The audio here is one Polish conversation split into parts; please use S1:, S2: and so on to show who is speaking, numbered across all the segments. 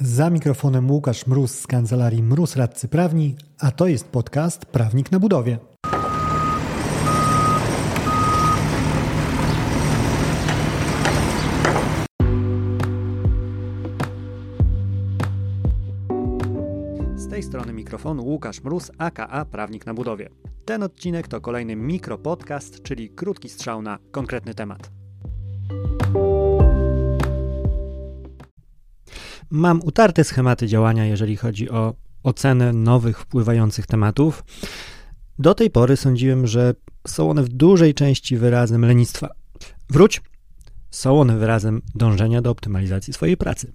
S1: Za mikrofonem Łukasz Mróz z kancelarii Mróz Radcy Prawni, a to jest podcast Prawnik na budowie.
S2: Z tej strony mikrofonu Łukasz Mróz, aka Prawnik na budowie. Ten odcinek to kolejny mikropodcast, czyli krótki strzał na konkretny temat. Mam utarte schematy działania, jeżeli chodzi o ocenę nowych wpływających tematów. Do tej pory sądziłem, że są one w dużej części wyrazem lenistwa. Wróć, są one wyrazem dążenia do optymalizacji swojej pracy.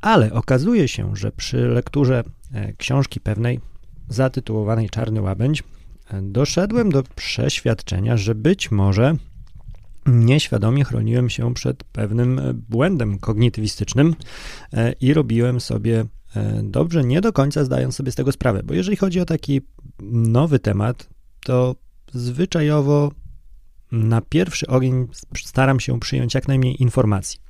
S2: Ale okazuje się, że przy lekturze e, książki pewnej zatytułowanej Czarny Łabędź e, doszedłem do przeświadczenia, że być może nieświadomie chroniłem się przed pewnym e, błędem kognitywistycznym i robiłem sobie dobrze, nie do końca zdając sobie z tego sprawę. Bo jeżeli chodzi o taki nowy temat, to zwyczajowo na pierwszy ogień staram się przyjąć jak najmniej informacji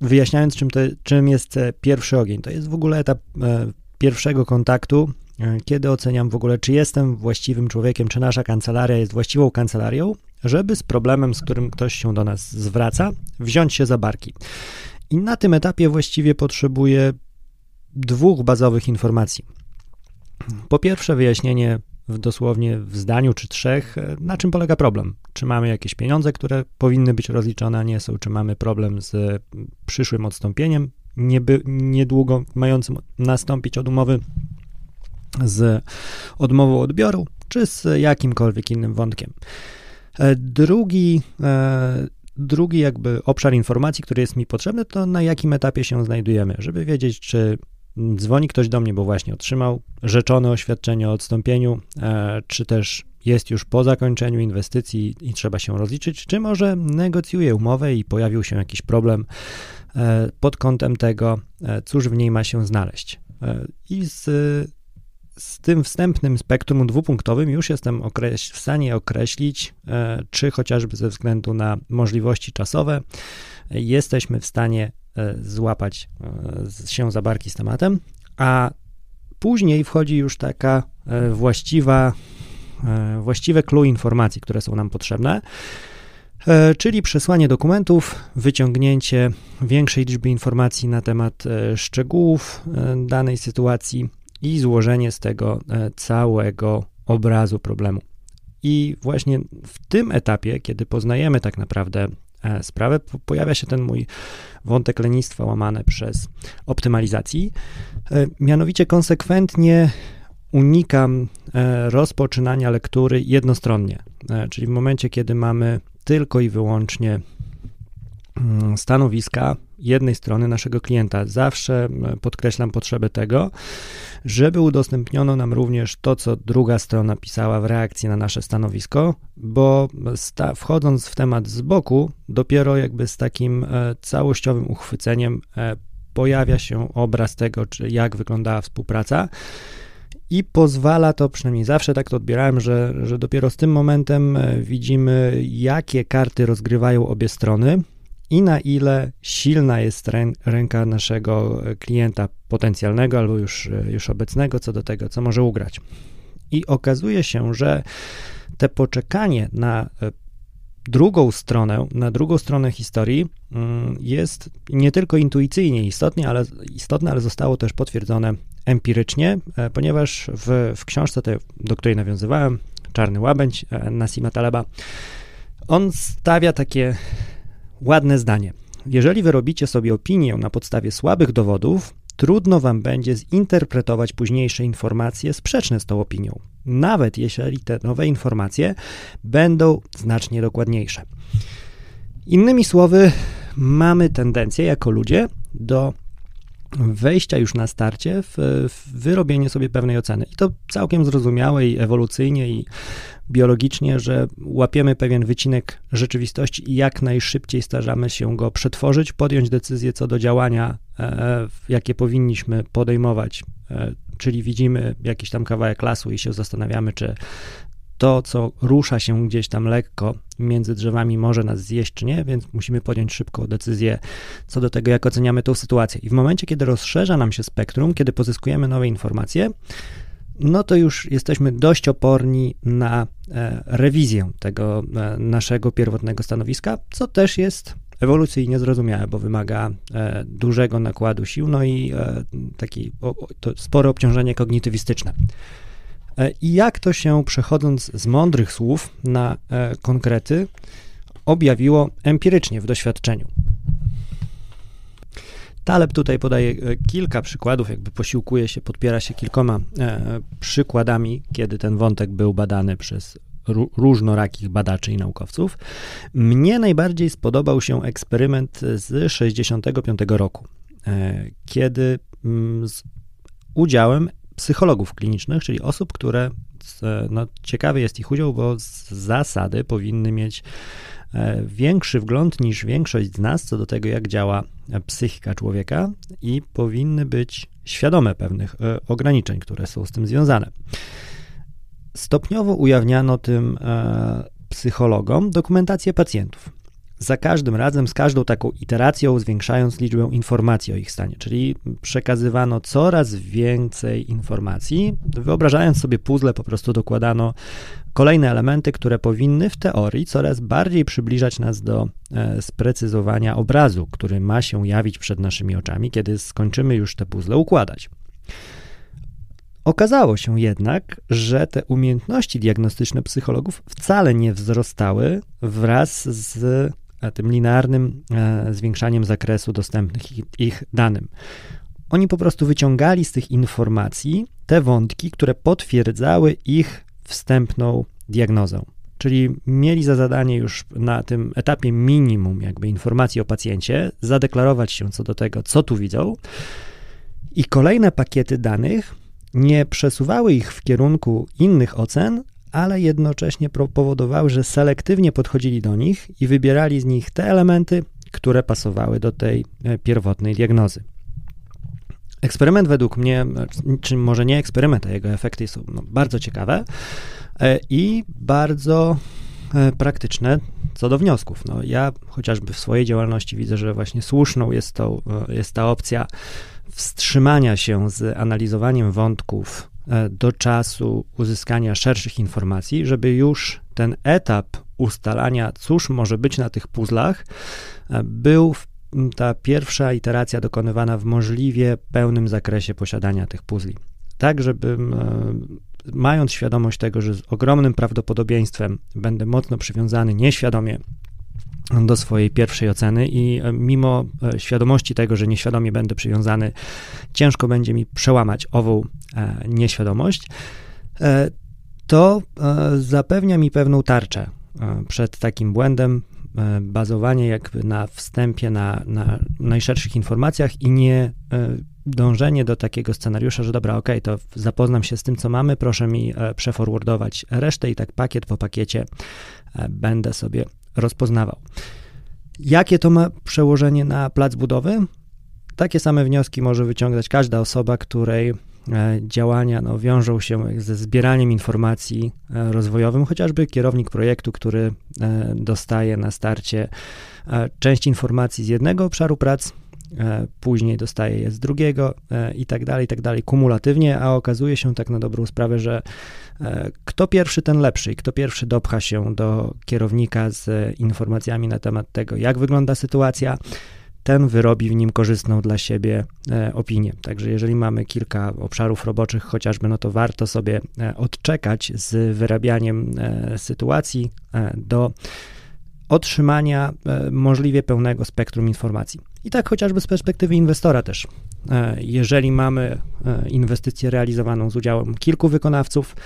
S2: wyjaśniając, czym, to, czym jest e, pierwszy ogień. To jest w ogóle etap e, pierwszego kontaktu, e, kiedy oceniam w ogóle, czy jestem właściwym człowiekiem, czy nasza kancelaria jest właściwą kancelarią, żeby z problemem, z którym ktoś się do nas zwraca, wziąć się za barki. I na tym etapie właściwie potrzebuję dwóch bazowych informacji. Po pierwsze, wyjaśnienie w dosłownie w zdaniu czy trzech, na czym polega problem. Czy mamy jakieś pieniądze, które powinny być rozliczone, a nie są, czy mamy problem z przyszłym odstąpieniem, nieby, niedługo mającym nastąpić od umowy, z odmową odbioru, czy z jakimkolwiek innym wątkiem. E, drugi, e, drugi jakby obszar informacji, który jest mi potrzebny, to na jakim etapie się znajdujemy, żeby wiedzieć, czy dzwoni ktoś do mnie, bo właśnie otrzymał rzeczone oświadczenie o odstąpieniu, e, czy też jest już po zakończeniu inwestycji i trzeba się rozliczyć, czy może negocjuje umowę i pojawił się jakiś problem pod kątem tego, cóż w niej ma się znaleźć. I z, z tym wstępnym spektrum dwupunktowym już jestem w stanie określić, czy chociażby ze względu na możliwości czasowe jesteśmy w stanie E, złapać e, się za barki z tematem, a później wchodzi już taka e, właściwa, właściwe clue informacji, które są nam potrzebne, czyli przesłanie dokumentów, wyciągnięcie większej liczby informacji na temat szczegółów danej sytuacji i złożenie z tego całego obrazu problemu. I właśnie w tym etapie, kiedy poznajemy tak naprawdę E, sprawę, pojawia się ten mój wątek lenistwa łamany przez optymalizacji. E, mianowicie konsekwentnie unikam e, rozpoczynania lektury jednostronnie, czyli w momencie, kiedy mamy tylko i wyłącznie mm, stanowiska jednej strony naszego klienta. Zawsze podkreślam potrzebę tego, żeby udostępniono nam również to, co druga strona pisała w reakcji na nasze stanowisko, bo sta- wchodząc w temat z boku, dopiero jakby z takim e, całościowym uchwyceniem e, pojawia się obraz tego, czy jak wyglądała współpraca. I pozwala to, przynajmniej zawsze tak to odbierałem, że, że dopiero z tym momentem e, widzimy, jakie karty rozgrywają obie strony, i na ile silna jest ręka naszego klienta potencjalnego albo już, już obecnego co do tego, co może ugrać. I okazuje się, że te poczekanie na e, drugą stronę, na drugą stronę historii mm, jest nie tylko intuicyjnie istotnie, ale, istotne, ale zostało też potwierdzone empirycznie, e, ponieważ w, w książce, tej, do której nawiązywałem, Czarny Łabędź e, Nasima Taleba, on stawia takie ładne zdanie. Jeżeli wyrobicie sobie opinię na podstawie słabych dowodów, trudno wam będzie zinterpretować późniejsze informacje sprzeczne z tą opinią, nawet jeśli te nowe informacje będą znacznie dokładniejsze. Innymi słowy, mamy tendencję jako ludzie do wejścia już na starcie w, w wyrobienie sobie pewnej oceny. I to całkiem zrozumiałe i ewolucyjnie i biologicznie, że łapiemy pewien wycinek rzeczywistości i jak najszybciej starzamy się go przetworzyć, podjąć decyzję co do działania, e, jakie powinniśmy podejmować. E, czyli widzimy jakiś tam kawałek lasu i się zastanawiamy, czy to, co rusza się gdzieś tam lekko między drzewami, może nas zjeść czy nie, więc musimy podjąć szybką decyzję co do tego, jak oceniamy tą sytuację. I w momencie, kiedy rozszerza nam się spektrum, kiedy pozyskujemy nowe informacje, no to już jesteśmy dość oporni na e, rewizję tego e, naszego pierwotnego stanowiska, co też jest ewolucyjnie zrozumiałe, bo wymaga e, dużego nakładu sił, no i taki spore obciążenie kognitywistyczne. I jak to się przechodząc z mądrych słów na konkrety objawiło empirycznie w doświadczeniu? Taleb tutaj podaje e, kilka przykładów, jakby posiłkuje się, podpiera się kilkoma e, przykładami, kiedy ten wątek był badany przez różnorakich badaczy i naukowców. Mnie najbardziej spodobał się eksperyment z 65 roku, e, kiedy mm, z udziałem psychologów klinicznych, czyli osób, które no, ciekawy jest ich udział, bo z zasady powinny mieć E, większy wgląd niż większość z nas co do tego, jak działa psychika człowieka i powinny być świadome pewnych e, ograniczeń, które są z tym związane. Stopniowo ujawniano tym e, psychologom dokumentację pacjentów za każdym razem, z każdą taką iteracją, zwiększając liczbę informacji o ich stanie, czyli przekazywano coraz więcej informacji. Wyobrażając sobie puzzle, po prostu dokładano kolejne elementy, które powinny w teorii coraz bardziej przybliżać nas do e, sprecyzowania obrazu, który ma się jawić przed naszymi oczami, kiedy skończymy już te puzzle układać. Okazało się jednak, że te umiejętności diagnostyczne psychologów wcale nie wzrastały wraz z tym linearnym e, zwiększaniem zakresu dostępnych ich danym. Oni po prostu wyciągali z tych informacji te wątki, które potwierdzały ich wstępną diagnozę. Czyli mieli za zadanie już na tym etapie minimum jakby informacji o pacjencie, zadeklarować się co do tego, co tu widzą, i kolejne pakiety danych nie przesuwały ich w kierunku innych ocen, ale jednocześnie powodowały, że selektywnie podchodzili do nich i wybierali z nich te elementy, które pasowały do tej e, pierwotnej diagnozy. Eksperyment według mnie, czy może nie eksperyment, a jego efekty są no, bardzo ciekawe e, i bardzo e, praktyczne co do wniosków. No, ja chociażby w swojej działalności widzę, że właśnie słuszną jest, to, jest ta opcja wstrzymania się z analizowaniem wątków do czasu uzyskania szerszych informacji, żeby już ten etap ustalania, cóż może być na tych puzzlach, e, był ta pierwsza iteracja dokonywana w możliwie pełnym zakresie posiadania tych puzli. Tak, żeby mając świadomość tego, że z ogromnym prawdopodobieństwem będę mocno przywiązany nieświadomie do swojej pierwszej oceny i e, mimo e, świadomości tego, że nieświadomie będę przywiązany, ciężko będzie mi przełamać ową e, nieświadomość, to zapewnia mi pewną tarczę przed takim błędem, bazowanie jakby na wstępie, na, na najszerszych informacjach i nie dążenie do takiego scenariusza, że dobra, ok, to zapoznam się z tym, co mamy, proszę mi przeforwardować resztę i tak pakiet po pakiecie będę sobie rozpoznawał. Jakie to ma przełożenie na plac budowy? Takie same wnioski może wyciągać każda osoba, której e, działania no, wiążą się ze zbieraniem informacji e, rozwojowym, chociażby kierownik projektu, który e, dostaje na starcie część informacji z jednego obszaru prac, później dostaje je z drugiego e, i tak dalej, i tak dalej, kumulatywnie, a okazuje się tak na dobrą sprawę, że e, kto pierwszy, ten lepszy i kto pierwszy dopcha się do kierownika z informacjami na temat tego, jak wygląda sytuacja, ten wyrobi w nim korzystną dla siebie opinię. Także jeżeli mamy kilka obszarów roboczych chociażby, no to warto sobie odczekać z wyrabianiem sytuacji do otrzymania możliwie pełnego spektrum informacji. I tak chociażby z perspektywy inwestora też. E, jeżeli mamy e, inwestycję realizowaną z udziałem kilku wykonawców,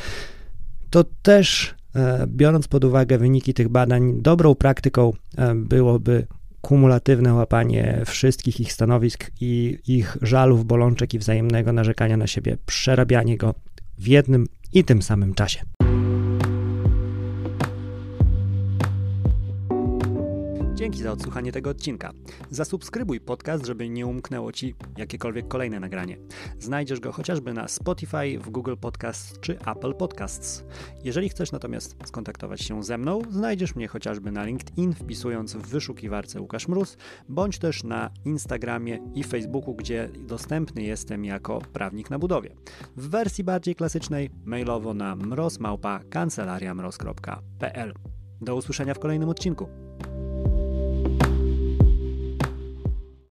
S2: to też e, biorąc pod uwagę wyniki tych badań, dobrą praktyką byłoby kumulatywne łapanie wszystkich ich stanowisk i ich żalów, bolączek i wzajemnego narzekania na siebie, przerabianie go w jednym i tym samym czasie. Dzięki za odsłuchanie tego odcinka. Zasubskrybuj podcast, żeby nie umknęło Ci jakiekolwiek kolejne nagranie. Znajdziesz go chociażby na Spotify, w Google Podcasts czy Apple Podcasts. Jeżeli chcesz natomiast skontaktować się ze mną, znajdziesz mnie chociażby na LinkedIn, wpisując w wyszukiwarce Łukasz Mróz, bądź też na Instagramie i Facebooku, gdzie dostępny jestem jako prawnik na budowie. W wersji bardziej klasycznej mailowo na mrozmałpa kancelariamroz.pl. Do usłyszenia w kolejnym odcinku.